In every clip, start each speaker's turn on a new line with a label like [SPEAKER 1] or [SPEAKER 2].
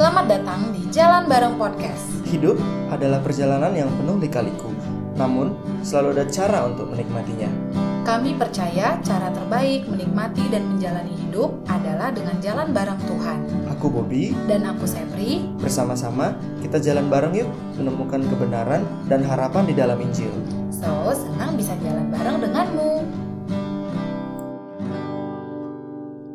[SPEAKER 1] Selamat datang di Jalan Bareng Podcast.
[SPEAKER 2] Hidup adalah perjalanan yang penuh lika-liku, namun selalu ada cara untuk menikmatinya.
[SPEAKER 1] Kami percaya cara terbaik menikmati dan menjalani hidup adalah dengan jalan bareng Tuhan.
[SPEAKER 2] Aku Bobby,
[SPEAKER 1] Dan aku Sepri,
[SPEAKER 2] bersama-sama kita jalan bareng yuk menemukan kebenaran dan harapan di dalam Injil.
[SPEAKER 1] so senang bisa jalan bareng denganmu.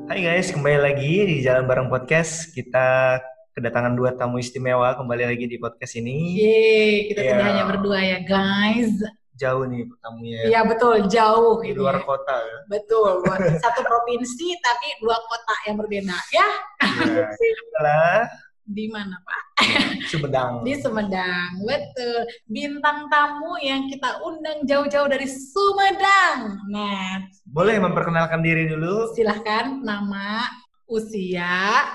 [SPEAKER 3] Hai guys, kembali lagi di Jalan Bareng Podcast. Kita kedatangan dua tamu istimewa kembali lagi di podcast ini.
[SPEAKER 1] Yeay, kita
[SPEAKER 3] Iya.
[SPEAKER 1] tidak hanya berdua ya guys.
[SPEAKER 3] Jauh nih tamunya
[SPEAKER 1] Iya betul, jauh
[SPEAKER 3] di
[SPEAKER 1] ini.
[SPEAKER 3] luar kota ya.
[SPEAKER 1] Betul, luar satu provinsi tapi dua kota yang berbeda ya.
[SPEAKER 3] Ya, adalah
[SPEAKER 1] Di mana Pak?
[SPEAKER 3] Sumedang.
[SPEAKER 1] Di Sumedang, betul. Bintang tamu yang kita undang jauh-jauh dari Sumedang. Nah,
[SPEAKER 3] Boleh memperkenalkan diri dulu?
[SPEAKER 1] silahkan nama, usia,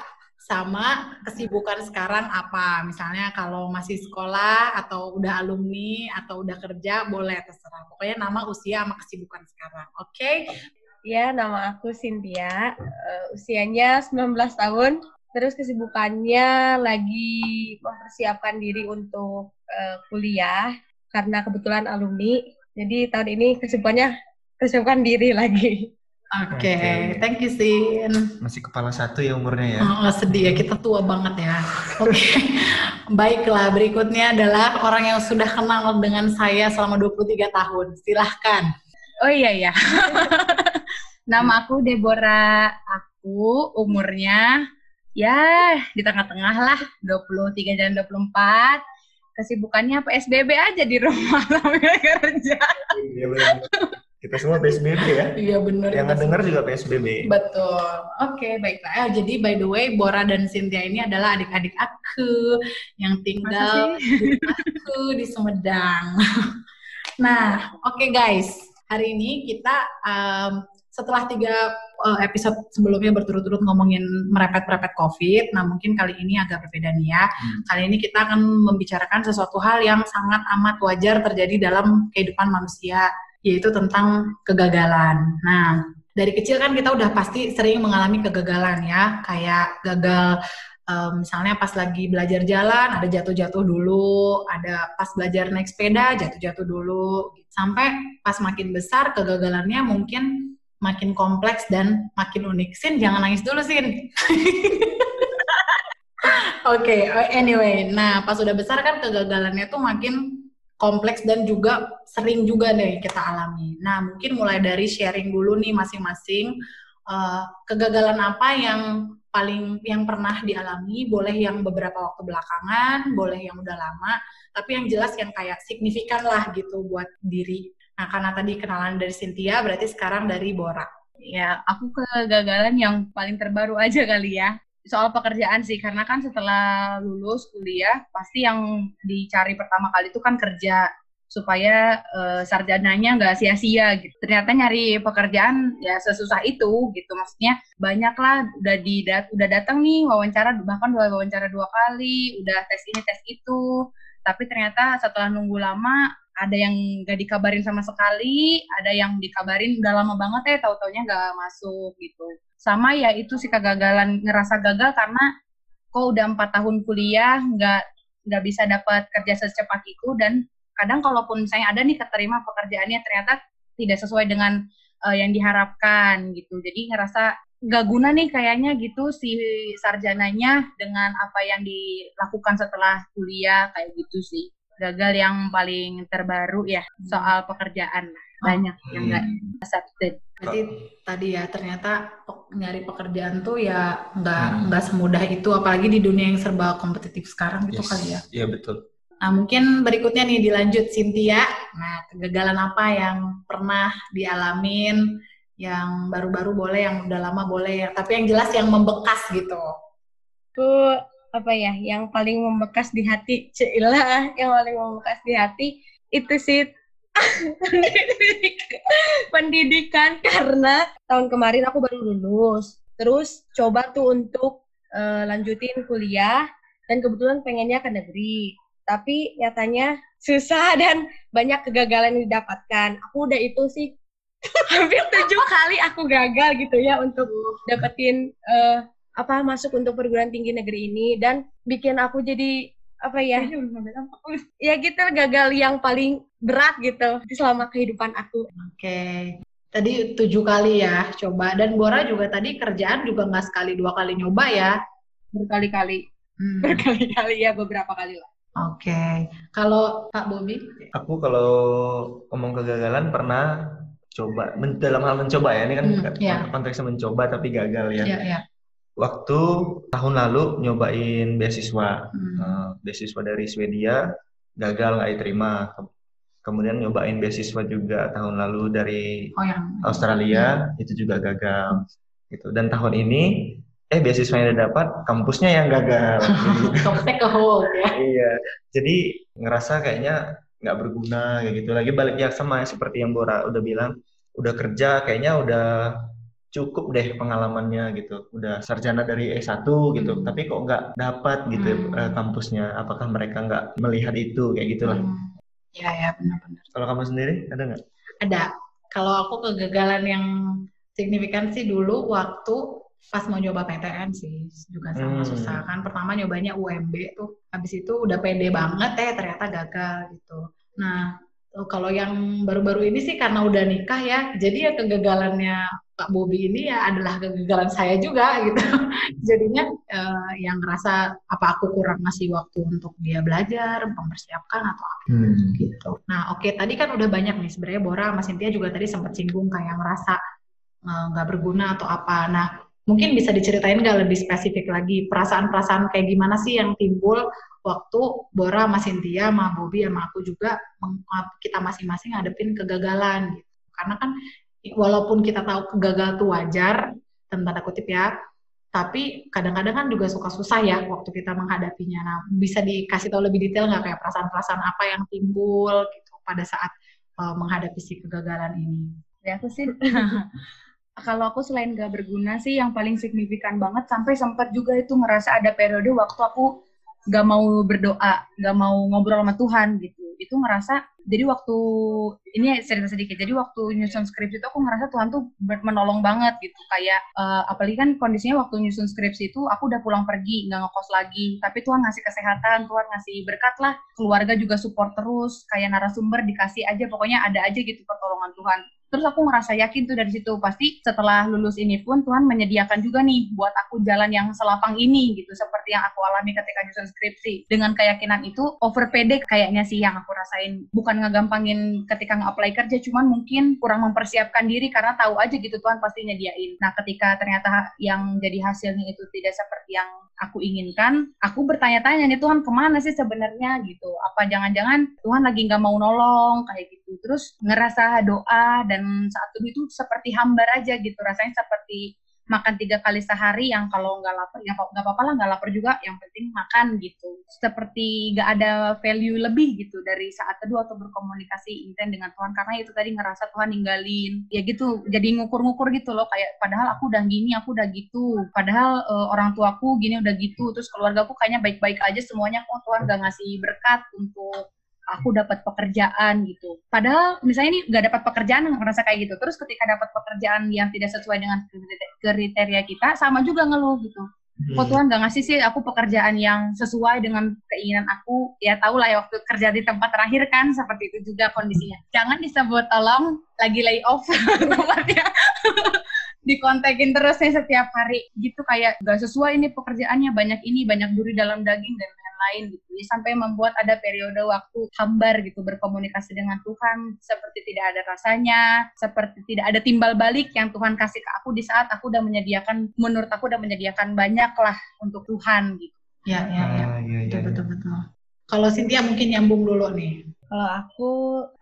[SPEAKER 1] sama kesibukan sekarang apa. Misalnya kalau masih sekolah atau udah alumni atau udah kerja boleh terserah. Pokoknya nama, usia, sama kesibukan sekarang. Oke?
[SPEAKER 4] Ya, nama aku Cynthia. Eh, usianya 19 tahun. Terus kesibukannya lagi mempersiapkan diri untuk eh, kuliah karena kebetulan alumni. Jadi tahun ini kesibukannya persiapkan diri lagi.
[SPEAKER 1] Oke, thank you Sin.
[SPEAKER 3] Masih kepala satu ya umurnya ya.
[SPEAKER 1] Oh, sedih ya, kita tua banget ya. Oke, baiklah berikutnya adalah orang yang sudah kenal dengan saya selama 23 tahun. Silahkan.
[SPEAKER 4] Oh iya ya. Nama aku Deborah. Aku umurnya ya di tengah-tengah lah, 23 dan 24. Kesibukannya PSBB aja di rumah sambil kerja.
[SPEAKER 3] Iya. Kita semua PSBB ya.
[SPEAKER 1] Iya benar.
[SPEAKER 3] Yang dengar juga PSBB.
[SPEAKER 1] Betul. Oke, baiklah. Eh, jadi by the way, Bora dan Cynthia ini adalah adik-adik aku yang tinggal di aku di Sumedang. nah, oke guys. Hari ini kita em, setelah tiga eh, episode sebelumnya berturut-turut ngomongin merepet-merepet COVID, nah mungkin kali ini agak berbeda nih ya.
[SPEAKER 3] Hmm.
[SPEAKER 1] Kali ini kita akan membicarakan sesuatu hal yang sangat amat wajar terjadi dalam kehidupan manusia, yaitu tentang kegagalan. Nah, dari kecil kan kita udah pasti sering mengalami kegagalan ya, kayak gagal em, misalnya pas lagi belajar jalan ada jatuh-jatuh dulu, ada pas belajar naik sepeda jatuh-jatuh dulu, sampai pas makin besar kegagalannya mungkin makin kompleks dan makin unik. Sin, jangan nangis dulu, Sin. Oke, uh, anyway, nah pas udah besar kan kegagalannya tuh makin kompleks dan juga sering juga deh kita alami. Nah, mungkin mulai dari sharing dulu nih masing-masing uh, kegagalan apa yang paling yang pernah dialami, boleh yang beberapa waktu belakangan, boleh yang udah lama, tapi yang jelas yang kayak signifikan lah gitu buat diri. Nah, karena tadi kenalan dari Cynthia, berarti sekarang dari Bora.
[SPEAKER 4] Ya, aku kegagalan yang paling terbaru aja kali ya. Soal pekerjaan sih, karena kan setelah lulus kuliah, pasti yang dicari pertama kali itu kan kerja supaya eh, sarjananya nggak sia-sia gitu. Ternyata nyari pekerjaan ya sesusah itu gitu. Maksudnya banyak lah udah di udah datang nih wawancara bahkan dua wawancara dua kali, udah tes ini tes itu. Tapi ternyata setelah nunggu lama ada yang nggak dikabarin sama sekali, ada yang dikabarin udah lama banget ya, tahu-taunya nggak masuk gitu. Sama ya itu sih kegagalan ngerasa gagal karena kok udah empat tahun kuliah nggak nggak bisa dapat kerja secepat itu. Dan kadang kalaupun misalnya ada nih keterima pekerjaannya ternyata tidak sesuai dengan eh, yang diharapkan gitu. Jadi ngerasa nggak guna nih kayaknya gitu si sarjananya dengan apa yang dilakukan setelah kuliah kayak gitu sih. Gagal yang paling terbaru ya soal pekerjaan banyak yang nggak accepted.
[SPEAKER 1] Berarti tadi ya ternyata nyari pekerjaan tuh ya nggak
[SPEAKER 3] Hmm.
[SPEAKER 1] nggak semudah itu, apalagi di dunia yang serba kompetitif sekarang gitu kali ya.
[SPEAKER 3] Iya betul.
[SPEAKER 1] Nah mungkin berikutnya nih dilanjut Cynthia. Nah kegagalan apa yang pernah dialamin? Yang baru-baru boleh, yang udah lama boleh, yang- tapi yang jelas yang membekas gitu.
[SPEAKER 4] Aku apa ya yang paling membekas di hati Cila yang paling membekas di hati itu sih pendidikan karena tahun kemarin aku baru lulus. Terus coba tuh untuk eh, lanjutin kuliah dan kebetulan pengennya ke negeri. Tapi nyatanya susah dan banyak kegagalan yang didapatkan. Aku udah itu sih hampir tujuh kali aku gagal gitu ya untuk dapetin eh,
[SPEAKER 5] apa masuk untuk perguruan tinggi negeri ini. Dan bikin aku jadi apa ya ya gitu gagal yang paling berat gitu selama kehidupan aku
[SPEAKER 1] oke tadi tujuh kali ya coba dan Bora juga tadi kerjaan juga nggak sekali dua kali nyoba ya
[SPEAKER 4] berkali-kali hmm. berkali-kali ya beberapa kali lah
[SPEAKER 1] Oke, okay. kalau Pak Bobi?
[SPEAKER 3] Aku kalau ngomong kegagalan pernah coba dalam hal mencoba ya ini kan hmm, yeah. konteksnya mencoba tapi gagal ya. Yeah, yeah. Waktu tahun lalu nyobain beasiswa, hmm. uh, beasiswa dari Swedia gagal nggak diterima. Kemudian nyobain beasiswa juga tahun lalu dari oh, yang... Australia hmm. itu juga gagal. Gitu. Dan tahun ini eh beasiswa yang dapat kampusnya yang gagal
[SPEAKER 1] kampusnya ke hold ya
[SPEAKER 3] iya jadi ngerasa kayaknya nggak berguna kayak gitu lagi balik ya sama seperti yang Bora udah bilang udah kerja kayaknya udah cukup deh pengalamannya gitu. Udah sarjana dari E1 gitu. Hmm. tapi kok nggak dapat gitu hmm. Eh, kampusnya? Apakah mereka nggak melihat itu? Kayak gitulah. Hmm.
[SPEAKER 1] ya ya benar-benar.
[SPEAKER 3] Kalau kamu sendiri ada nggak?
[SPEAKER 1] Ada. Kalau aku kegagalan yang signifikan sih dulu waktu pas mau nyoba PTN sih. Juga sama hmm. susah. Kan pertama nyobanya UMB tuh. Habis itu udah pede banget eh ternyata gagal gitu. Nah kalau yang baru-baru ini sih karena udah nikah ya jadi ya kegagalannya Pak Bobi ini ya adalah kegagalan saya juga gitu. Jadinya uh, yang ngerasa apa aku kurang ngasih waktu untuk dia belajar mempersiapkan atau apa hmm. gitu. Nah oke okay, tadi kan udah banyak nih sebenarnya Bora sama Cynthia juga tadi sempat singgung kayak ngerasa eh, nggak berguna atau apa. Nah Mungkin bisa diceritain nggak lebih spesifik lagi perasaan-perasaan kayak gimana sih yang timbul waktu Bora sama Cynthia sama Bobby sama aku juga kita masing-masing ngadepin kegagalan gitu. Karena kan walaupun kita tahu kegagal itu wajar, tanda kutip ya, tapi kadang-kadang kan juga suka susah ya waktu kita menghadapinya. Nah, bisa dikasih tahu lebih detail nggak kayak perasaan-perasaan apa yang timbul gitu pada saat uh, menghadapi si kegagalan ini?
[SPEAKER 4] Ya aku sih kalau aku selain gak berguna sih yang paling signifikan banget sampai sempat juga itu ngerasa ada periode waktu aku gak mau berdoa, gak mau ngobrol sama Tuhan gitu. Itu ngerasa, jadi waktu, ini cerita sedikit, jadi waktu nyusun skripsi itu aku ngerasa Tuhan tuh menolong banget gitu. Kayak, uh, apalagi kan kondisinya waktu nyusun skripsi itu aku udah pulang pergi, gak ngekos lagi. Tapi Tuhan ngasih kesehatan, Tuhan ngasih berkat lah. Keluarga juga support terus, kayak narasumber dikasih aja, pokoknya ada aja gitu pertolongan Tuhan terus aku ngerasa yakin tuh dari situ pasti setelah lulus ini pun Tuhan menyediakan juga nih buat aku jalan yang selapang ini gitu seperti yang aku alami ketika nyusun skripsi dengan keyakinan itu over pede kayaknya sih yang aku rasain bukan ngegampangin ketika nge-apply kerja cuman mungkin kurang mempersiapkan diri karena tahu aja gitu Tuhan pasti nyediain. Nah ketika ternyata yang jadi hasilnya itu tidak seperti yang aku inginkan aku bertanya-tanya nih Tuhan ke mana sih sebenarnya? gitu. Apa jangan-jangan Tuhan lagi nggak mau nolong kayak gitu. Terus ngerasa doa dan saat itu seperti hambar aja gitu rasanya seperti makan tiga kali sehari yang kalau nggak lapar ya nggak apa-apa lah nggak lapar juga yang penting makan gitu. Seperti nggak ada value lebih gitu dari saat kedua atau berkomunikasi intent dengan Tuhan. Karena itu tadi ngerasa Tuhan ninggalin. Ya gitu jadi ngukur-ngukur gitu loh kayak padahal aku udah gini aku udah gitu. Padahal uh, orang tuaku gini udah gitu. Terus keluarga aku kayaknya baik-baik aja semuanya. Kok Tuhan gak ngasih berkat untuk aku dapat pekerjaan gitu. Padahal misalnya ini nggak dapat pekerjaan ngerasa kayak gitu. Terus ketika dapat pekerjaan yang tidak sesuai dengan kriteria kita, sama juga ngeluh gitu. Hmm. Kok Tuhan nggak ngasih sih aku pekerjaan yang sesuai dengan keinginan aku? Ya tahu lah ya waktu kerja di tempat terakhir kan seperti itu juga kondisinya. Jangan disebut tolong lagi lay off tempatnya. dikontekin terus nih setiap hari gitu kayak gak sesuai ini pekerjaannya banyak ini banyak duri dalam daging dan lain gitu. Ya, sampai membuat ada periode waktu hambar gitu berkomunikasi dengan Tuhan seperti tidak ada rasanya seperti tidak ada timbal balik yang Tuhan kasih ke aku di saat aku udah menyediakan menurut aku udah menyediakan banyak lah untuk Tuhan gitu.
[SPEAKER 1] Ya ya ya, ah, ya, ya betul betul betul. Kalau Cynthia mungkin nyambung dulu nih.
[SPEAKER 5] Kalau aku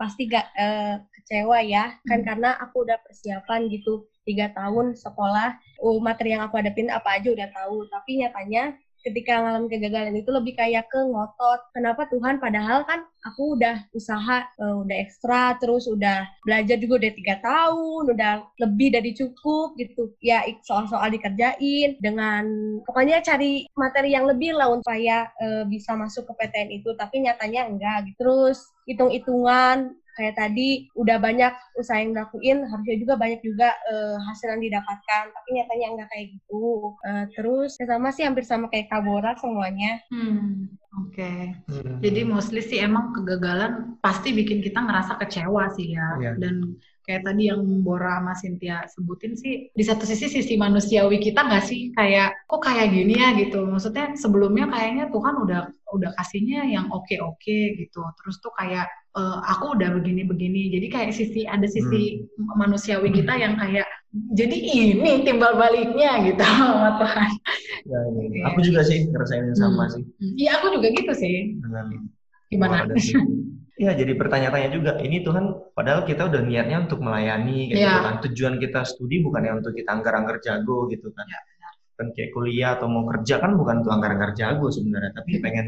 [SPEAKER 5] pasti gak uh, kecewa ya kan hmm. karena aku udah persiapan gitu tiga tahun sekolah uh, materi yang aku hadapin apa aja udah tahu. Tapi nyatanya ketika ngalamin kegagalan itu lebih kayak ke ngotot. Kenapa Tuhan? Padahal kan aku udah usaha, uh, udah ekstra, terus udah belajar juga udah tiga tahun, udah lebih dari cukup gitu. Ya soal-soal dikerjain dengan pokoknya cari materi yang lebih lah supaya uh, bisa masuk ke PTN itu. Tapi nyatanya enggak. Gitu. Terus hitung-hitungan kayak tadi udah banyak usaha yang dilakuin harusnya juga banyak juga uh, hasil yang didapatkan tapi nyatanya enggak kayak gitu uh, terus ya sama sih hampir sama kayak Kabora semuanya
[SPEAKER 1] hmm. Oke, okay. hmm. jadi mostly sih emang kegagalan pasti bikin kita ngerasa kecewa sih ya, yeah. dan kayak tadi yang Bora sama Cynthia sebutin sih di satu sisi sisi manusiawi kita nggak sih kayak kok kayak gini ya gitu maksudnya sebelumnya kayaknya Tuhan udah udah kasihnya yang oke oke gitu terus tuh kayak uh, aku udah begini begini jadi kayak sisi ada sisi hmm. manusiawi kita yang kayak jadi ini timbal baliknya gitu sama Tuhan.
[SPEAKER 3] Ya, ya. Aku juga sih ngerasain yang sama hmm. sih.
[SPEAKER 1] Iya aku juga gitu sih. Dengan gimana?
[SPEAKER 3] Iya, jadi pertanyaan-tanya juga. Ini Tuhan, padahal kita udah niatnya untuk melayani, gitu ya. kan. Tujuan kita studi bukannya untuk kita anggar-anggar jago, gitu kan. Ya, Kan kayak kuliah atau mau kerja kan bukan untuk anggar-anggar jago sebenarnya, tapi hmm. pengen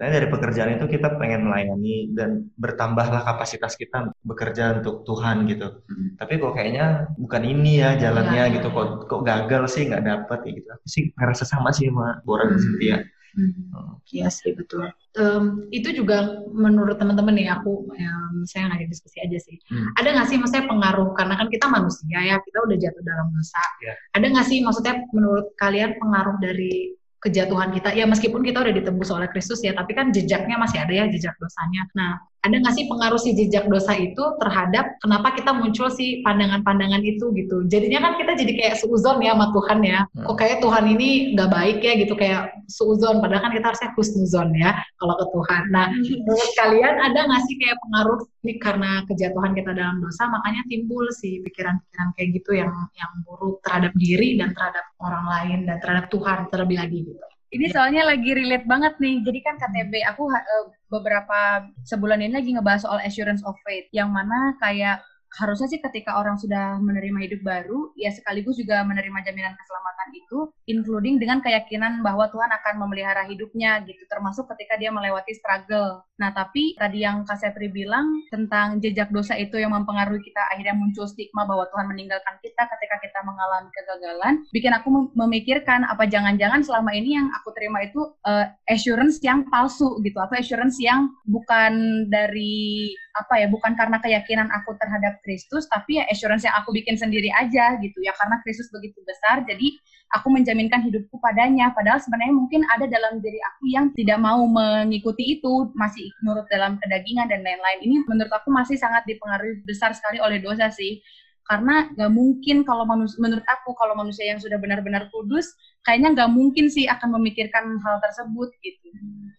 [SPEAKER 3] Nah, dari pekerjaan itu kita pengen melayani dan bertambahlah kapasitas kita bekerja untuk Tuhan gitu. Hmm. Tapi kok kayaknya bukan ini ya jalannya ya, gitu. Kok kok gagal sih nggak dapet ya gitu. Aku sih ngerasa sama sih sama Bora dan hmm. Cynthia.
[SPEAKER 1] Hmm. Oh. Iya sih betul. Um, itu juga menurut teman-teman nih aku yang saya ngajak diskusi aja sih. Hmm. Ada nggak sih maksudnya pengaruh karena kan kita manusia ya kita udah jatuh dalam dosa. Yeah. Ada nggak sih maksudnya menurut kalian pengaruh dari kejatuhan kita. Ya meskipun kita udah ditebus oleh Kristus ya tapi kan jejaknya masih ada ya jejak dosanya. Nah ada nggak sih pengaruh si jejak dosa itu terhadap kenapa kita muncul si pandangan-pandangan itu gitu? Jadinya kan kita jadi kayak seuzon ya sama Tuhan ya. Hmm. kok kayak Tuhan ini nggak baik ya gitu kayak seuzon. Padahal kan kita harusnya husnuzon ya kalau ke Tuhan. Nah hmm. menurut kalian ada nggak sih kayak pengaruh nih karena kejatuhan kita dalam dosa? Makanya timbul si pikiran-pikiran kayak gitu yang yang buruk terhadap diri dan terhadap orang lain dan terhadap Tuhan terlebih lagi gitu
[SPEAKER 4] ini soalnya lagi relate banget nih. Jadi kan KTB aku uh, beberapa sebulan ini lagi ngebahas soal assurance of faith yang mana kayak harusnya sih ketika orang sudah menerima hidup baru, ya sekaligus juga menerima jaminan keselamatan itu, including dengan keyakinan bahwa Tuhan akan memelihara hidupnya gitu, termasuk ketika dia melewati struggle. Nah, tapi tadi yang Kak Sepri bilang tentang jejak dosa itu yang mempengaruhi kita akhirnya muncul stigma bahwa Tuhan meninggalkan kita ketika kita mengalami kegagalan, bikin aku memikirkan apa jangan-jangan selama ini yang aku terima itu uh, assurance yang palsu gitu, atau assurance yang bukan dari apa ya, bukan karena keyakinan aku terhadap Kristus tapi ya assurance yang aku bikin sendiri aja gitu ya. Karena Kristus begitu besar jadi aku menjaminkan hidupku padanya. Padahal sebenarnya mungkin ada dalam diri aku yang tidak mau mengikuti itu masih nurut dalam kedagingan dan lain-lain. Ini menurut aku masih sangat dipengaruhi besar sekali oleh dosa sih karena nggak mungkin kalau manusia menurut aku kalau manusia yang sudah benar-benar kudus kayaknya nggak mungkin sih akan memikirkan hal tersebut gitu.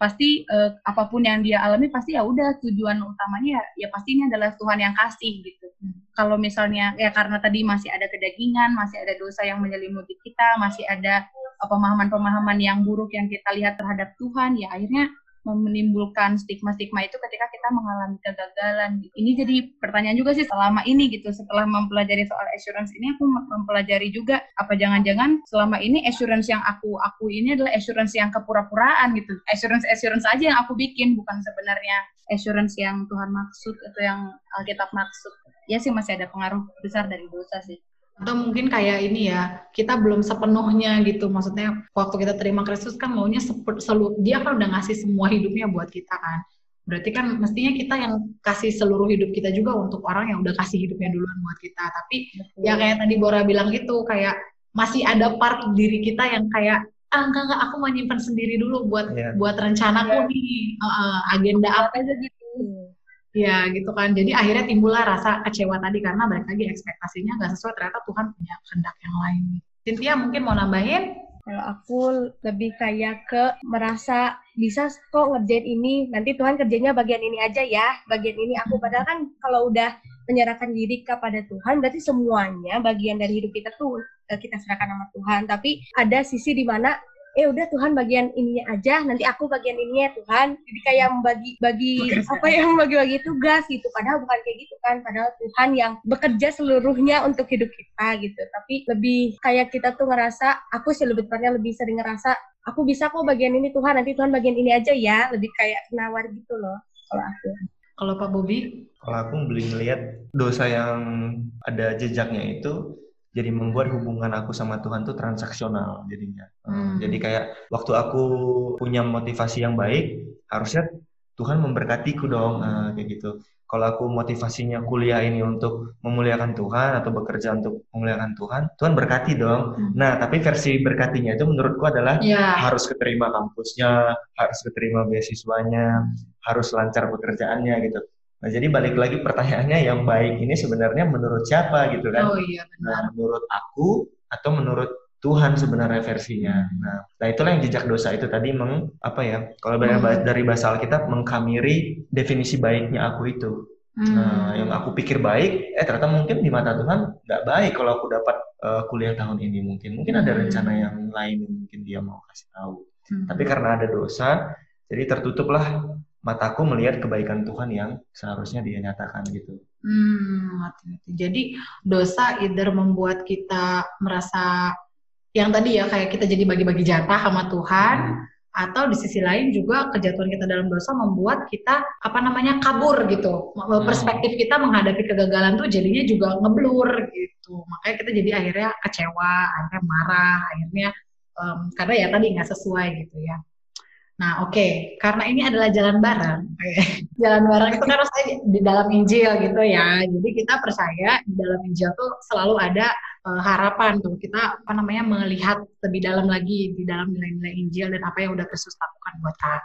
[SPEAKER 4] Pasti uh, apa pun yang dia alami pasti ya udah tujuan utamanya ya, ya pasti ini adalah Tuhan yang kasih gitu. Kalau misalnya ya karena tadi masih ada kedagingan masih ada dosa yang menyelimuti kita masih ada pemahaman-pemahaman yang buruk yang kita lihat terhadap Tuhan ya akhirnya menimbulkan stigma-stigma itu ketika kita mengalami kegagalan. Ini jadi pertanyaan juga sih selama ini gitu. Setelah mempelajari soal assurance ini aku mempelajari juga apa jangan-jangan selama ini assurance yang aku aku ini adalah assurance yang kepura-puraan gitu. Assurance assurance aja yang aku bikin bukan sebenarnya assurance yang Tuhan maksud atau yang Alkitab maksud. Ya sih masih ada pengaruh besar dari dosa sih
[SPEAKER 1] atau mungkin kayak ini ya kita belum sepenuhnya gitu maksudnya waktu kita terima Kristus kan maunya seluruh dia kan udah ngasih semua hidupnya buat kita kan berarti kan mestinya kita yang kasih seluruh hidup kita juga untuk orang yang udah kasih hidupnya duluan buat kita tapi Betul. ya kayak tadi Bora bilang gitu kayak masih ada part diri kita yang kayak ah enggak enggak aku mau nyimpan sendiri dulu buat yeah. buat rencanaku yeah. nih uh, agenda apa aja gitu Ya gitu kan. Jadi akhirnya timbullah rasa kecewa tadi karena balik lagi ekspektasinya nggak sesuai ternyata Tuhan punya kehendak yang lain. Cynthia mungkin mau nambahin?
[SPEAKER 5] Kalau aku lebih kayak ke merasa bisa kok ngerjain ini, nanti Tuhan kerjanya bagian ini aja ya, bagian ini aku. Padahal kan kalau udah menyerahkan diri kepada Tuhan, berarti semuanya bagian dari hidup kita tuh eh, kita serahkan sama Tuhan. Tapi ada sisi di mana eh udah Tuhan bagian ininya aja nanti aku bagian ininya Tuhan. Jadi kayak membagi bagi apa yang bagi-bagi tugas gitu. Padahal bukan kayak gitu kan. Padahal Tuhan yang bekerja seluruhnya untuk hidup kita gitu. Tapi lebih kayak kita tuh ngerasa aku sih lebih tepatnya lebih sering ngerasa aku bisa kok bagian ini Tuhan. Nanti Tuhan bagian ini aja ya. Lebih kayak nawar gitu loh kalau aku.
[SPEAKER 1] Kalau Pak Bobi?
[SPEAKER 3] Kalau aku beli melihat dosa yang ada jejaknya itu jadi membuat hubungan aku sama Tuhan tuh transaksional jadinya. Hmm. Jadi kayak waktu aku punya motivasi yang baik, harusnya Tuhan memberkatiku dong, uh, kayak gitu. kalau aku motivasinya kuliah ini untuk memuliakan Tuhan atau bekerja untuk memuliakan Tuhan, Tuhan berkati dong. Hmm. Nah, tapi versi berkatinya itu menurutku adalah yeah. harus keterima kampusnya, harus keterima beasiswanya, harus lancar pekerjaannya gitu. Nah, jadi balik lagi pertanyaannya yang baik ini sebenarnya menurut siapa gitu kan?
[SPEAKER 1] Oh iya benar.
[SPEAKER 3] Nah, menurut aku atau menurut Tuhan sebenarnya versinya. Nah, nah itulah yang jejak dosa itu tadi meng apa ya? Kalau hmm. dari bahasa Alkitab mengkamiri definisi baiknya aku itu. Hmm. Nah, yang aku pikir baik, eh ternyata mungkin di mata Tuhan nggak baik kalau aku dapat uh, kuliah tahun ini mungkin. Mungkin ada hmm. rencana yang lain yang mungkin dia mau kasih tahu. Hmm. Tapi karena ada dosa, jadi tertutuplah mataku melihat kebaikan Tuhan yang seharusnya dia nyatakan gitu.
[SPEAKER 1] Hmm. Jadi dosa either membuat kita merasa yang tadi ya kayak kita jadi bagi-bagi jatah sama Tuhan hmm. atau di sisi lain juga kejatuhan kita dalam dosa membuat kita apa namanya kabur gitu hmm. perspektif kita menghadapi kegagalan tuh jadinya juga ngeblur gitu makanya kita jadi akhirnya kecewa akhirnya marah akhirnya um, karena ya tadi nggak sesuai gitu ya Nah, oke, okay. karena ini adalah jalan bareng. jalan bareng itu kan harusnya di dalam Injil gitu ya. Jadi kita percaya di dalam Injil tuh selalu ada uh, harapan tuh. Kita apa namanya melihat lebih dalam lagi di dalam nilai-nilai Injil dan apa yang udah Kristus lakukan buat kita.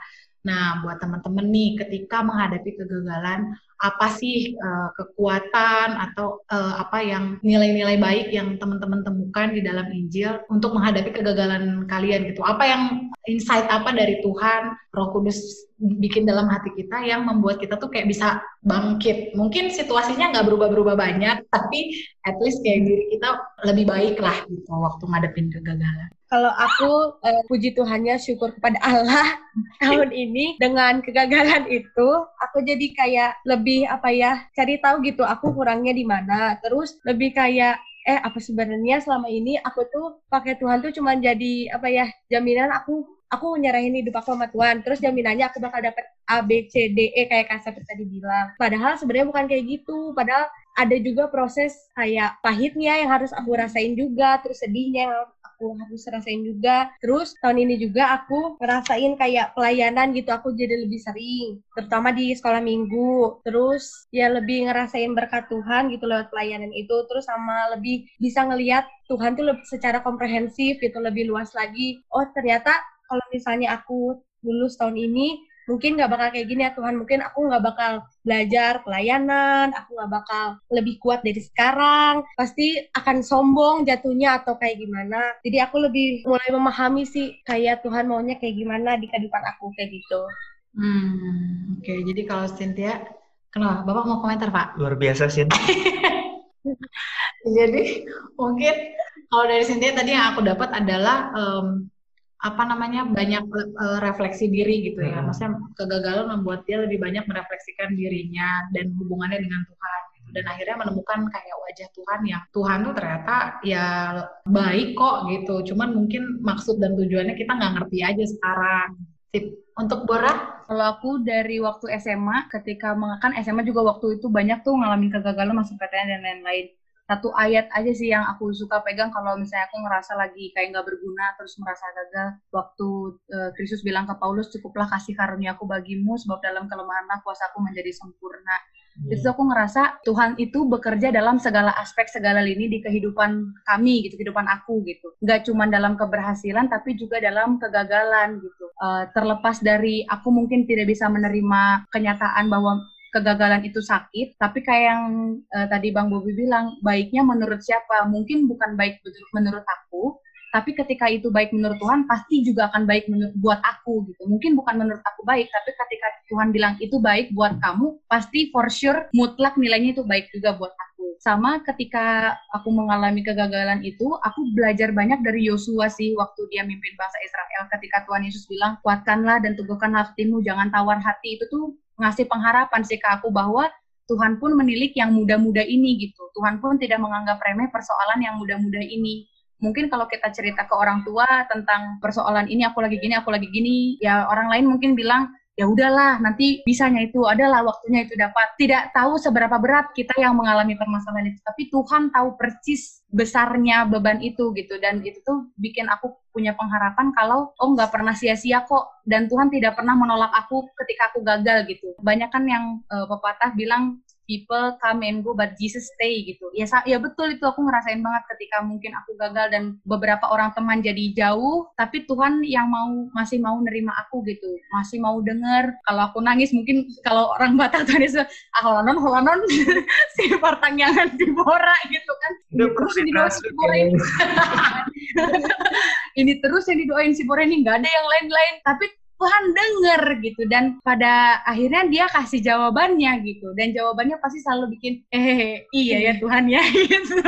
[SPEAKER 1] Nah, buat teman-teman nih, ketika menghadapi kegagalan, apa sih uh, kekuatan atau uh, apa yang nilai-nilai baik yang teman-teman temukan di dalam Injil untuk menghadapi kegagalan kalian gitu? Apa yang insight apa dari Tuhan, Roh Kudus bikin dalam hati kita yang membuat kita tuh kayak bisa bangkit. Mungkin situasinya nggak berubah-berubah banyak, tapi at least kayak diri kita lebih baik lah gitu waktu ngadepin kegagalan
[SPEAKER 5] kalau aku uh, puji Tuhannya syukur kepada Allah tahun ini. Dengan kegagalan itu aku jadi kayak lebih apa ya cari tahu gitu aku kurangnya di mana. Terus lebih kayak eh apa sebenarnya selama ini aku tuh pakai Tuhan tuh cuma jadi apa ya jaminan aku aku nyerahin hidup aku sama Tuhan. Terus jaminannya aku bakal dapet A B C D E kayak Kak tadi bilang. Padahal sebenarnya bukan kayak gitu. Padahal ada juga proses kayak pahitnya yang harus aku rasain juga terus sedihnya yang aku harus rasain juga. Terus tahun ini juga aku ngerasain kayak pelayanan gitu, aku jadi lebih sering, terutama di sekolah minggu. Terus ya lebih ngerasain berkat Tuhan gitu lewat pelayanan itu. Terus sama lebih bisa ngelihat Tuhan tuh lebih secara komprehensif gitu, lebih luas lagi. Oh ternyata kalau misalnya aku lulus tahun ini mungkin nggak bakal kayak gini ya Tuhan. Mungkin aku nggak bakal belajar pelayanan aku nggak bakal lebih kuat dari sekarang. Pasti akan sombong jatuhnya atau kayak gimana. Jadi aku lebih mulai memahami sih kayak Tuhan maunya kayak gimana di kehidupan aku kayak gitu.
[SPEAKER 1] Hmm oke. Okay. jadi kalau Cynthia kenapa? Bapak mau komentar pak?
[SPEAKER 3] Luar biasa sih
[SPEAKER 1] jadi mungkin kalau dari Cynthia tadi yang aku dapat adalah um, apa namanya banyak uh, refleksi diri gitu ya. Hmm. Maksudnya kegagalan membuat dia lebih banyak merefleksikan dirinya dan hubungannya dengan Tuhan gitu. Dan akhirnya menemukan kayak wajah Tuhan yang Tuhan tuh ternyata ya baik kok gitu. Cuman mungkin maksud dan tujuannya kita nggak ngerti aja sekarang. Sip. Untuk Bora?
[SPEAKER 4] Kalau aku dari waktu SMA, ketika kan SMA juga waktu itu banyak tuh ngalamin kegagalan masuk PTN dan lain-lain satu ayat aja sih yang aku suka pegang kalau misalnya aku ngerasa lagi kayak nggak berguna terus merasa gagal. Waktu uh, Kristus bilang ke Paulus cukuplah kasih karunia aku bagimu sebab dalam kelemahanlah kuasaku menjadi sempurna. Hmm. itu aku ngerasa Tuhan itu bekerja dalam segala aspek segala lini di kehidupan kami gitu kehidupan aku gitu. Nggak cuma dalam keberhasilan tapi juga dalam kegagalan gitu. Uh, terlepas dari aku mungkin tidak bisa menerima kenyataan bahwa kegagalan itu sakit, tapi kayak yang uh, tadi Bang Bobi bilang, baiknya menurut siapa? Mungkin bukan baik menurut aku, tapi ketika itu baik menurut Tuhan, pasti juga akan baik menurut buat aku gitu. Mungkin bukan menurut aku baik, tapi ketika Tuhan bilang itu baik buat kamu, pasti for sure mutlak nilainya itu baik juga buat aku. Sama ketika aku mengalami kegagalan itu, aku belajar banyak dari Yosua sih waktu dia mimpin bangsa Israel. Ketika Tuhan Yesus bilang, kuatkanlah dan teguhkanlah hatimu, jangan tawar hati. Itu tuh ngasih pengharapan sih ke aku bahwa Tuhan pun menilik yang muda-muda ini gitu. Tuhan pun tidak menganggap remeh persoalan yang muda-muda ini. Mungkin kalau kita cerita ke orang tua tentang persoalan ini aku lagi gini, aku lagi gini, ya orang lain mungkin bilang ya udahlah nanti bisanya itu adalah waktunya itu dapat. Tidak tahu seberapa berat kita yang mengalami permasalahan itu tapi Tuhan tahu persis besarnya beban itu gitu. Dan itu tuh bikin aku punya pengharapan kalau oh nggak pernah sia-sia kok dan Tuhan tidak pernah menolak aku ketika aku gagal gitu. Banyak kan yang uh, pepatah bilang people come and go but Jesus stay gitu. Ya ya betul itu aku ngerasain banget ketika mungkin aku gagal dan beberapa orang teman jadi jauh tapi Tuhan yang mau masih mau nerima aku gitu. Masih mau denger kalau aku nangis mungkin kalau orang Batak tuh ah holanon holanon si pertanyaan Dibora gitu kan. Ini terus yang didoain si Bora ini. ini terus yang didoain si Bora ini nggak ada yang lain-lain tapi Tuhan denger gitu. Dan pada akhirnya dia kasih jawabannya gitu. Dan jawabannya pasti selalu bikin eh iya ya Tuhan ya gitu.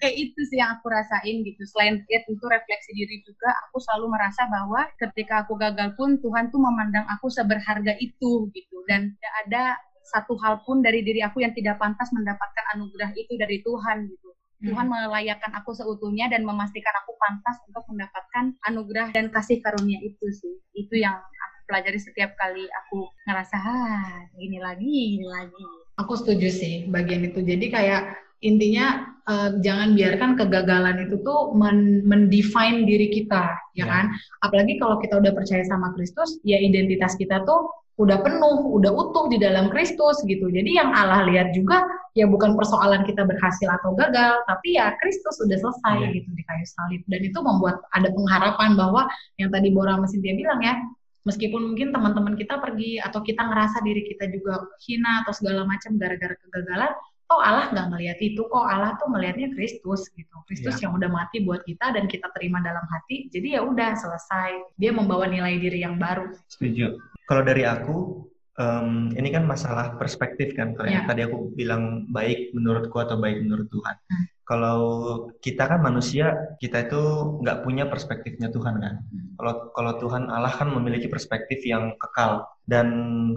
[SPEAKER 4] Kayak itu sih yang aku rasain gitu. Selain ya tentu refleksi diri juga aku selalu merasa bahwa ketika aku gagal pun Tuhan tuh memandang aku seberharga itu gitu. Dan tidak ada satu hal pun dari diri aku yang tidak pantas mendapatkan anugerah itu dari Tuhan gitu Tuhan hmm. melayakkan aku seutuhnya dan memastikan aku pantas untuk mendapatkan anugerah dan kasih karunia itu sih. Itu yang aku pelajari setiap kali aku ngerasa, ah, gini lagi, gini lagi.
[SPEAKER 1] Aku setuju sih bagian itu. Jadi kayak intinya uh, jangan biarkan kegagalan itu tuh men mendefine diri kita, ya, ya kan? Apalagi kalau kita udah percaya sama Kristus, ya identitas kita tuh udah penuh, udah utuh di dalam Kristus gitu. Jadi yang Allah lihat juga ya bukan persoalan kita berhasil atau gagal, tapi ya Kristus sudah selesai yeah. gitu di kayu salib. Dan itu membuat ada pengharapan bahwa yang tadi Bora mesin dia bilang ya, meskipun mungkin teman-teman kita pergi atau kita ngerasa diri kita juga hina atau segala macam gara-gara kegagalan, oh Allah nggak melihat itu kok Allah tuh melihatnya Kristus gitu Kristus yeah. yang udah mati buat kita dan kita terima dalam hati jadi ya udah selesai dia membawa nilai diri yang baru
[SPEAKER 3] setuju kalau dari aku, um, ini kan masalah perspektif kan. Kalau yeah. tadi aku bilang baik menurutku atau baik menurut Tuhan. Hmm. Kalau kita kan manusia, kita itu nggak punya perspektifnya Tuhan kan. Hmm. Kalau kalau Tuhan Allah kan memiliki perspektif yang kekal dan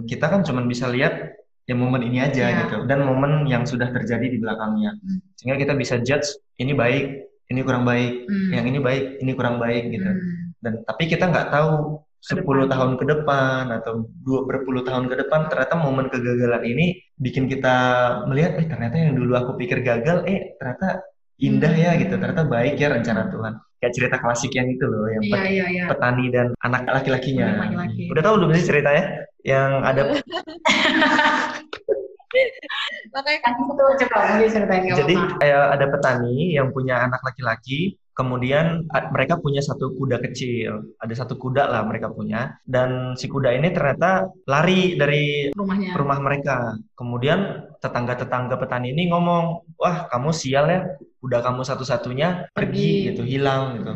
[SPEAKER 3] kita kan cuma bisa lihat ya momen ini aja yeah. gitu dan momen yang sudah terjadi di belakangnya. Hmm. Sehingga kita bisa judge ini baik, ini kurang baik, hmm. yang ini baik, ini kurang baik gitu. Hmm. Dan tapi kita nggak tahu 10 tahun ke depan atau dua berpuluh tahun ke depan ternyata momen kegagalan ini bikin kita melihat eh ternyata yang dulu aku pikir gagal eh ternyata indah ya gitu hmm. ternyata baik ya rencana Tuhan kayak cerita klasik yang itu loh yang iya, iya, iya. petani dan anak laki-lakinya laki-laki. udah tahu belum sih ceritanya yang ada
[SPEAKER 1] Makanya kan itu coba ceritain
[SPEAKER 3] Jadi kayak ada petani yang punya anak laki-laki Kemudian mereka punya satu kuda kecil, ada satu kuda lah mereka punya, dan si kuda ini ternyata lari dari Rumahnya. rumah mereka. Kemudian tetangga-tetangga petani ini ngomong, wah kamu sial ya, kuda kamu satu-satunya pergi. pergi gitu, hilang gitu.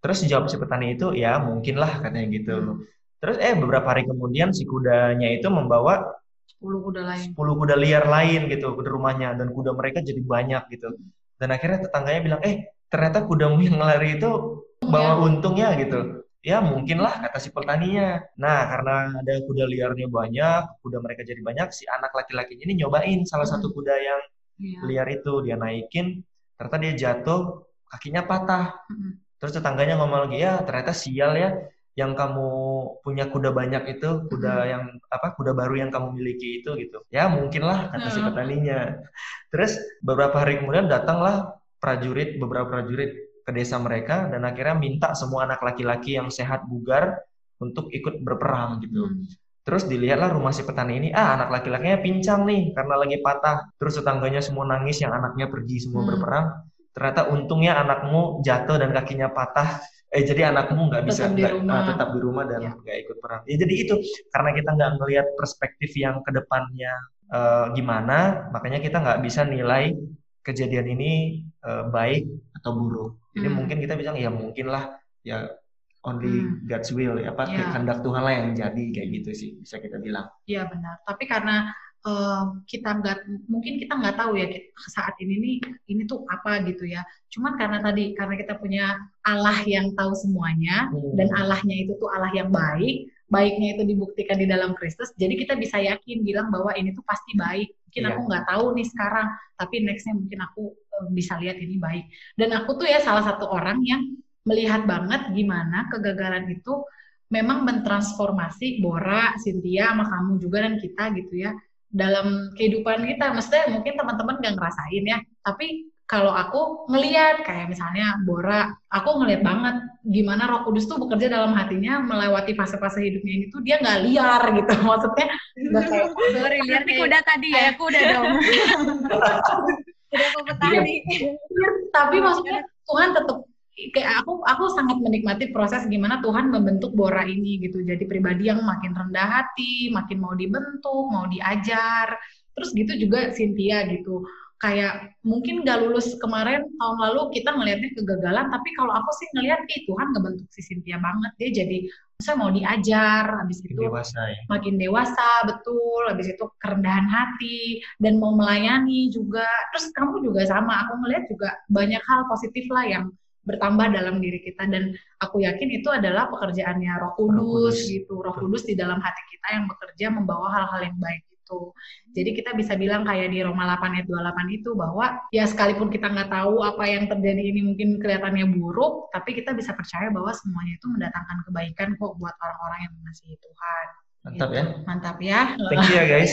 [SPEAKER 3] Terus jawab si petani itu, ya mungkin lah katanya gitu. Terus eh beberapa hari kemudian si kudanya itu membawa
[SPEAKER 1] 10 kuda lain.
[SPEAKER 3] 10 kuda liar lain gitu ke rumahnya dan kuda mereka jadi banyak gitu. Dan akhirnya tetangganya bilang, "Eh, ternyata kudamu yang lari itu bawa ya. untungnya gitu. Ya mungkin lah kata si petaninya. Nah karena ada kuda liarnya banyak, kuda mereka jadi banyak, si anak laki-lakinya ini nyobain salah satu hmm. kuda yang ya. liar itu dia naikin, ternyata dia jatuh, kakinya patah. Hmm. Terus tetangganya ngomong lagi ya ternyata sial ya yang kamu punya kuda banyak itu kuda hmm. yang apa kuda baru yang kamu miliki itu gitu ya mungkin lah kata si petaninya terus beberapa hari kemudian datanglah prajurit beberapa prajurit ke desa mereka dan akhirnya minta semua anak laki-laki yang sehat bugar untuk ikut berperang gitu. Hmm. Terus dilihatlah rumah si petani ini, ah anak laki-lakinya pincang nih karena lagi patah. Terus tetangganya semua nangis yang anaknya pergi semua hmm. berperang. Ternyata untungnya anakmu jatuh dan kakinya patah. Eh jadi anakmu nggak bisa tetap di, gak, rumah. Uh, tetap di rumah dan ya. nggak ya. ikut perang. Ya jadi itu karena kita nggak melihat perspektif yang ke depannya uh, gimana, makanya kita nggak bisa nilai kejadian ini uh, baik atau buruk. Jadi hmm. mungkin kita bilang ya mungkin lah ya only hmm. God's will ya apa ya. kehendak Tuhan lah yang jadi kayak gitu sih bisa kita bilang.
[SPEAKER 1] Iya benar. Tapi karena uh, kita nggak mungkin kita nggak tahu ya saat ini nih ini tuh apa gitu ya. Cuman karena tadi karena kita punya Allah yang tahu semuanya hmm. dan Allahnya itu tuh Allah yang baik, baiknya itu dibuktikan di dalam Kristus. Jadi kita bisa yakin bilang bahwa ini tuh pasti baik mungkin yeah. aku nggak tahu nih sekarang tapi nextnya mungkin aku uh, bisa lihat ini baik dan aku tuh ya salah satu orang yang melihat banget gimana kegagalan itu memang mentransformasi Bora, Cynthia, sama kamu juga dan kita gitu ya dalam kehidupan kita. Maksudnya mungkin teman-teman gak ngerasain ya, tapi kalau aku ngeliat kayak misalnya Bora, aku ngeliat banget gimana Roh Kudus tuh bekerja dalam hatinya melewati fase-fase hidupnya itu dia nggak liar gitu. Maksudnya
[SPEAKER 4] nggak kayak sorry liar kuda tadi ya kuda dong.
[SPEAKER 1] Udah petani? Tapi maksudnya Tuhan tetap kayak aku aku sangat menikmati proses gimana Tuhan membentuk Bora ini gitu. Jadi pribadi yang makin rendah hati makin mau dibentuk mau diajar. Terus gitu juga Cynthia gitu kayak mungkin gak lulus kemarin tahun lalu kita ngelihatnya kegagalan tapi kalau aku sih ngelihat ih Tuhan ngebentuk si Cynthia banget dia jadi saya mau diajar. Habis itu
[SPEAKER 3] dewasa, ya?
[SPEAKER 1] makin dewasa betul. Habis itu kerendahan hati dan mau melayani juga. Terus kamu juga sama aku ngelihat juga banyak hal positif lah yang bertambah dalam diri kita. Dan aku yakin itu adalah pekerjaannya Roh Kudus, Roh Kudus. gitu. Roh Kudus di dalam hati kita yang bekerja membawa hal-hal yang baik gitu. Jadi kita bisa bilang kayak di Roma 8 ayat 28 itu bahwa ya sekalipun kita nggak tahu apa yang terjadi ini mungkin kelihatannya buruk, tapi kita bisa percaya bahwa semuanya itu mendatangkan kebaikan kok buat orang-orang yang mengasihi Tuhan.
[SPEAKER 3] Mantap gitu. ya.
[SPEAKER 1] Mantap ya.
[SPEAKER 3] Thank you ya guys.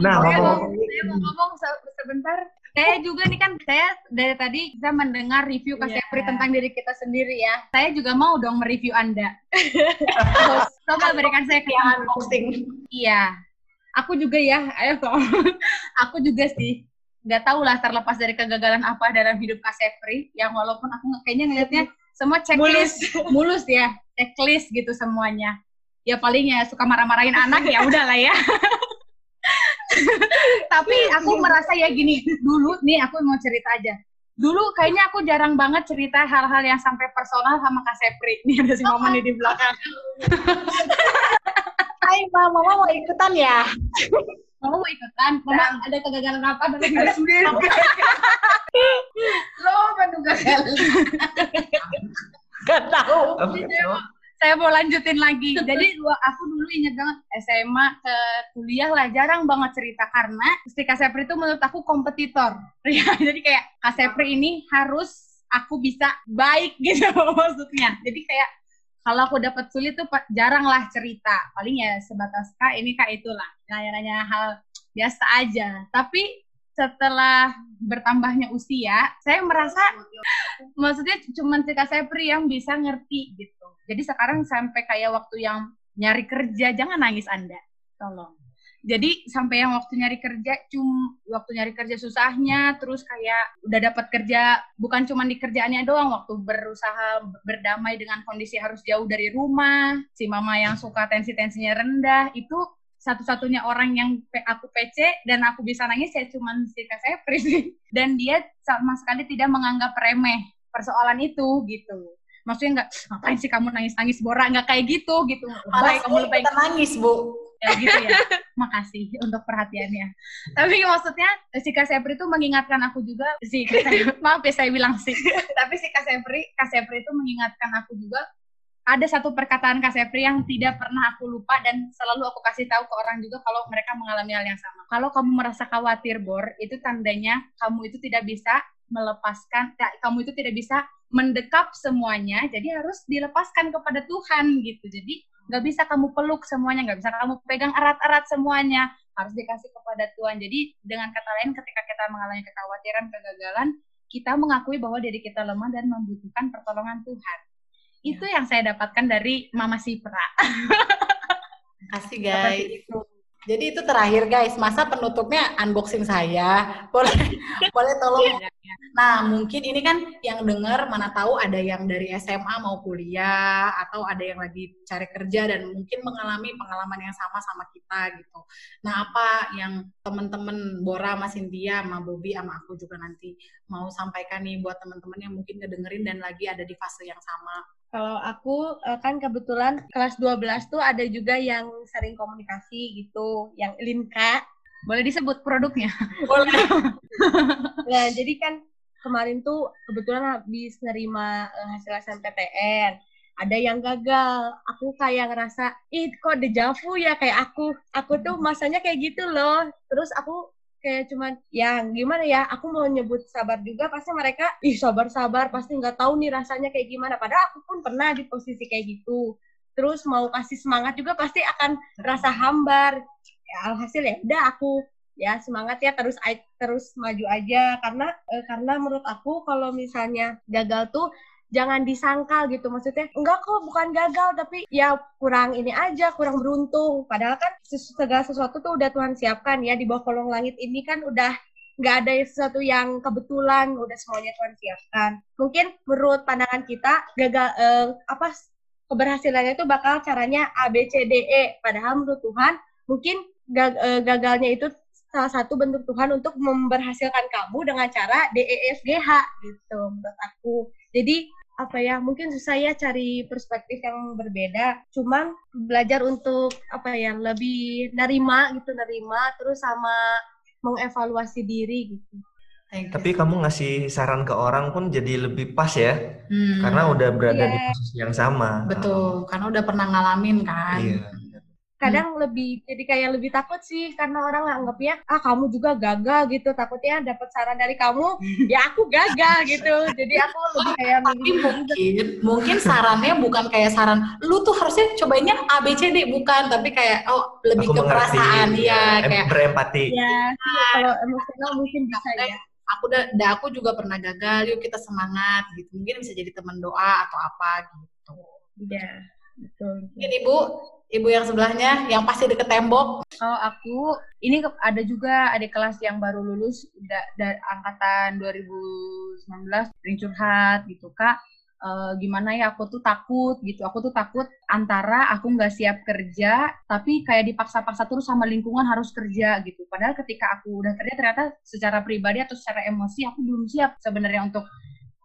[SPEAKER 3] nah,
[SPEAKER 4] ngomong-ngomong saya mau ngomong sebentar. Saya juga nih kan saya dari tadi kita mendengar review Kak yeah. tentang diri kita sendiri ya. Saya juga mau dong mereview Anda. Coba berikan saya
[SPEAKER 1] kesempatan.
[SPEAKER 4] Iya aku juga ya ayo kok. Aku juga sih. Nggak tahu lah terlepas dari kegagalan apa dalam hidup Kak Sepri yang walaupun aku kayaknya ngeliatnya semua checklist mulus, mulus ya checklist gitu semuanya. Ya paling ya suka marah-marahin anak ya udahlah ya. Tapi aku merasa ya gini dulu nih aku mau cerita aja. Dulu kayaknya aku jarang banget cerita hal-hal yang sampai personal sama Kak Sepri. Ini ada si Mama nih di belakang
[SPEAKER 1] Hai Mama, Mama mau ikutan ya?
[SPEAKER 4] Mama mau ikutan? Mama nah. ada kegagalan apa diri sendiri?
[SPEAKER 1] Lo menduga gagal. Gak tahu.
[SPEAKER 4] Saya mau lanjutin lagi. Jadi aku dulu ingat banget SMA ke kuliah lah jarang banget cerita karena si Kak Sepri itu menurut aku kompetitor. Ya, jadi kayak Kak Sepri ini harus aku bisa baik gitu maksudnya. Jadi kayak kalau aku dapat sulit tuh jarang lah cerita. Paling ya sebatas kak ini kak itulah. Nanya-nanya hal biasa aja. Tapi setelah bertambahnya usia saya merasa maksudnya cuma si kak Sepri yang bisa ngerti gitu. Jadi sekarang sampai kayak waktu yang nyari kerja jangan nangis anda. Tolong jadi sampai yang waktu nyari kerja cum waktu nyari kerja susahnya terus kayak udah dapat kerja bukan cuma di kerjaannya doang waktu berusaha berdamai dengan kondisi harus jauh dari rumah si mama yang suka tensi-tensinya rendah itu satu-satunya orang yang aku PC dan aku bisa nangis ya cuma si Sepri sih. Dan dia sama sekali tidak menganggap remeh persoalan itu gitu. Maksudnya nggak ngapain sih kamu nangis-nangis Bora nggak kayak gitu gitu.
[SPEAKER 1] Baik kamu lebih nangis bu
[SPEAKER 4] ya gitu ya. Makasih untuk perhatiannya. Tapi maksudnya si Kak Sepri itu mengingatkan aku juga si Kak maaf ya saya bilang sih. Tapi si Kak Sepri, Kak Sepri itu mengingatkan aku juga ada satu perkataan Kak Sepri yang tidak pernah aku lupa dan selalu aku kasih tahu ke orang juga kalau mereka mengalami hal yang sama. Kalau kamu merasa khawatir, Bor, itu tandanya kamu itu tidak bisa melepaskan, kamu itu tidak bisa mendekap semuanya, jadi harus dilepaskan kepada Tuhan gitu. Jadi nggak bisa kamu peluk semuanya, nggak bisa kamu pegang erat-erat semuanya, harus dikasih kepada Tuhan. Jadi dengan kata lain, ketika kita mengalami kekhawatiran, kegagalan, kita mengakui bahwa diri kita lemah dan membutuhkan pertolongan Tuhan. Itu ya. yang saya dapatkan dari Mama Sipra.
[SPEAKER 1] Kasih guys. Jadi itu terakhir guys, masa penutupnya unboxing saya. Boleh boleh tolong. Iya, iya. Nah, mungkin ini kan yang dengar mana tahu ada yang dari SMA mau kuliah atau ada yang lagi cari kerja dan mungkin mengalami pengalaman yang sama sama kita gitu. Nah, apa yang teman-teman Bora, Mas Cynthia, sama Bobby sama aku juga nanti mau sampaikan nih buat teman-teman yang mungkin ngedengerin dan lagi ada di fase yang sama
[SPEAKER 5] kalau aku eh, kan kebetulan kelas 12 tuh ada juga yang sering komunikasi gitu, yang Linka.
[SPEAKER 4] Boleh disebut produknya?
[SPEAKER 5] Boleh. nah, jadi kan kemarin tuh kebetulan habis nerima uh, hasil SNPTN. Ada yang gagal. Aku kayak ngerasa, ih kok dejavu ya kayak aku. Aku tuh masanya kayak gitu loh. Terus aku kayak cuman yang gimana ya? Aku mau nyebut sabar juga. Pasti mereka ih sabar sabar. Pasti nggak tahu nih rasanya kayak gimana. Padahal aku pun pernah di posisi kayak gitu. Terus mau kasih semangat juga pasti akan rasa hambar. Ya, alhasil ya udah aku ya semangat ya terus terus maju aja. Karena eh, karena menurut aku kalau misalnya gagal tuh jangan disangkal gitu maksudnya enggak kok bukan gagal tapi ya kurang ini aja kurang beruntung. Padahal kan segala sesuatu tuh udah Tuhan siapkan ya di bawah kolong langit ini kan udah nggak ada sesuatu yang kebetulan udah semuanya Tuhan siapkan. Mungkin menurut pandangan kita gagal eh, apa keberhasilannya itu bakal caranya A B C D E. Padahal menurut Tuhan mungkin eh, gagalnya itu salah satu bentuk Tuhan untuk memberhasilkan kamu dengan cara D E F G H gitu menurut aku. Jadi apa ya mungkin susah ya cari perspektif yang berbeda cuman belajar untuk apa ya lebih nerima gitu nerima terus sama mengevaluasi diri gitu
[SPEAKER 3] tapi kamu ngasih saran ke orang pun jadi lebih pas ya hmm. karena udah berada yeah. di iya. posisi yang sama
[SPEAKER 1] betul karena udah pernah ngalamin kan iya
[SPEAKER 5] kadang hmm. lebih jadi kayak lebih takut sih karena orang anggapnya ah kamu juga gagal gitu. Takutnya dapat saran dari kamu ya aku gagal gitu. Jadi aku lebih kayak
[SPEAKER 1] tapi mungkin mungkin sarannya bukan kayak saran lu tuh harusnya cobainnya A B C D bukan. Tapi kayak oh lebih aku ke perasaan ya, kayak
[SPEAKER 3] berempati.
[SPEAKER 5] Ya kalau emosional mungkin bisa ya.
[SPEAKER 1] aku udah, udah aku juga pernah gagal yuk kita semangat gitu. Mungkin bisa jadi teman doa atau apa gitu.
[SPEAKER 5] Ya betul.
[SPEAKER 1] Mungkin ibu ibu yang sebelahnya yang pasti deket tembok.
[SPEAKER 4] Kalau aku ini ada juga adik kelas yang baru lulus udah dari angkatan 2019 sering curhat gitu kak. E, gimana ya aku tuh takut gitu aku tuh takut antara aku nggak siap kerja tapi kayak dipaksa-paksa terus sama lingkungan harus kerja gitu padahal ketika aku udah kerja ternyata secara pribadi atau secara emosi aku belum siap sebenarnya untuk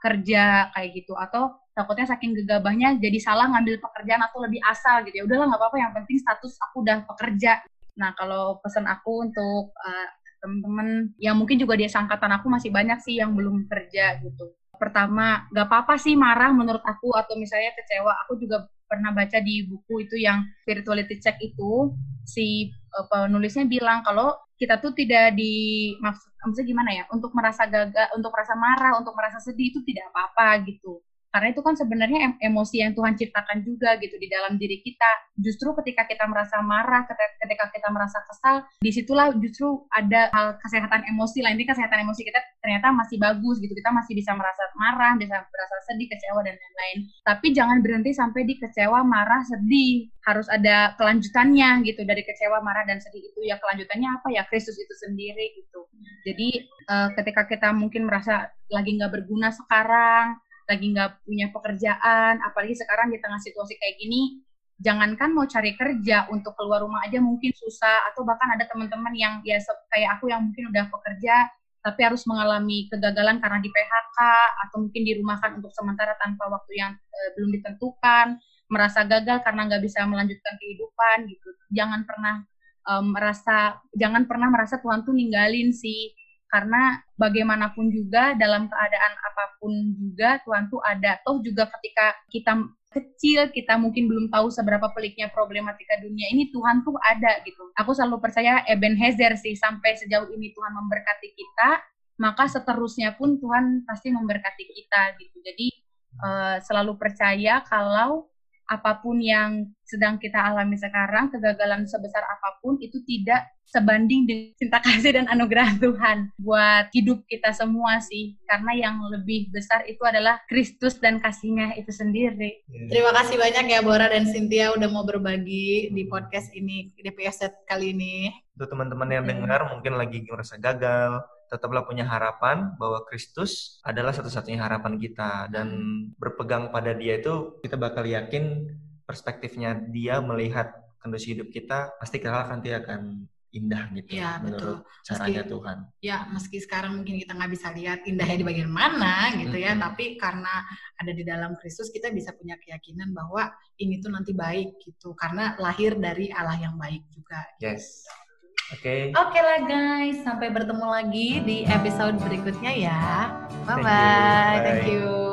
[SPEAKER 4] kerja kayak gitu. Atau takutnya saking gegabahnya jadi salah ngambil pekerjaan atau lebih asal gitu ya. Udahlah nggak apa-apa yang penting status aku udah pekerja. Nah kalau pesan aku untuk uh, teman-teman yang mungkin juga di sangkatan aku masih banyak sih yang belum kerja gitu. Pertama nggak apa-apa sih marah menurut aku atau misalnya kecewa. Aku juga pernah baca di buku itu yang spirituality check itu si uh, penulisnya bilang kalau kita tuh tidak di maksud maksudnya gimana ya untuk merasa gagal untuk merasa marah untuk merasa sedih itu tidak apa-apa gitu karena itu kan sebenarnya emosi yang Tuhan ciptakan juga gitu di dalam diri kita. Justru ketika kita merasa marah, ketika kita merasa kesal, di situlah justru ada hal kesehatan emosi lain. Ini kesehatan emosi kita ternyata masih bagus gitu. Kita masih bisa merasa marah, bisa merasa sedih, kecewa dan lain-lain. Tapi jangan berhenti sampai di kecewa, marah, sedih. Harus ada kelanjutannya gitu dari kecewa, marah dan sedih itu ya kelanjutannya apa ya Kristus itu sendiri gitu. Jadi uh, ketika kita mungkin merasa lagi nggak berguna sekarang, lagi nggak punya pekerjaan, apalagi sekarang di tengah situasi kayak gini, jangankan mau cari kerja untuk keluar rumah aja mungkin susah atau bahkan ada teman-teman yang ya kayak aku yang mungkin udah pekerja tapi harus mengalami kegagalan karena di PHK atau mungkin dirumahkan untuk sementara tanpa waktu yang e, belum ditentukan merasa gagal karena nggak bisa melanjutkan kehidupan gitu. Jangan pernah e, merasa jangan pernah merasa Tuhan tuh ninggalin sih karena bagaimanapun juga dalam keadaan apa pun juga Tuhan tuh ada. Toh juga ketika kita kecil kita mungkin belum tahu seberapa peliknya problematika dunia ini Tuhan tuh ada gitu. Aku selalu percaya Ebenezer sih sampai sejauh ini Tuhan memberkati kita maka seterusnya pun Tuhan pasti memberkati kita gitu. Jadi uh, selalu percaya kalau apa pun yang sedang kita alami sekarang, kegagalan sebesar apa pun itu tidak sebanding dengan cinta kasih dan anugerah Tuhan buat hidup kita semua sih. Karena yang lebih besar itu adalah Kristus dan kasihnya itu sendiri.
[SPEAKER 1] Yeah. Terima kasih banyak ya Bora dan Cynthia udah mau berbagi di podcast ini, di PSZ kali ini.
[SPEAKER 3] Untuk teman-teman yang yeah. dengar mungkin lagi merasa gagal, tetaplah punya harapan bahwa Kristus adalah satu-satunya harapan kita dan berpegang pada Dia itu kita bakal yakin perspektifnya Dia melihat kondisi hidup kita pasti kelak nanti akan indah gitu
[SPEAKER 1] ya,
[SPEAKER 3] menurut betul. caranya meski, Tuhan.
[SPEAKER 1] Ya meski sekarang mungkin kita nggak bisa lihat indahnya di bagian mana gitu ya, mm -hmm. tapi karena ada di dalam Kristus kita bisa punya keyakinan bahwa ini tuh nanti baik gitu karena lahir dari Allah yang baik juga.
[SPEAKER 3] Yes. Oke. Okay.
[SPEAKER 1] Oke okay lah guys, sampai bertemu lagi di episode berikutnya ya. Bye bye. Thank you. Thank you.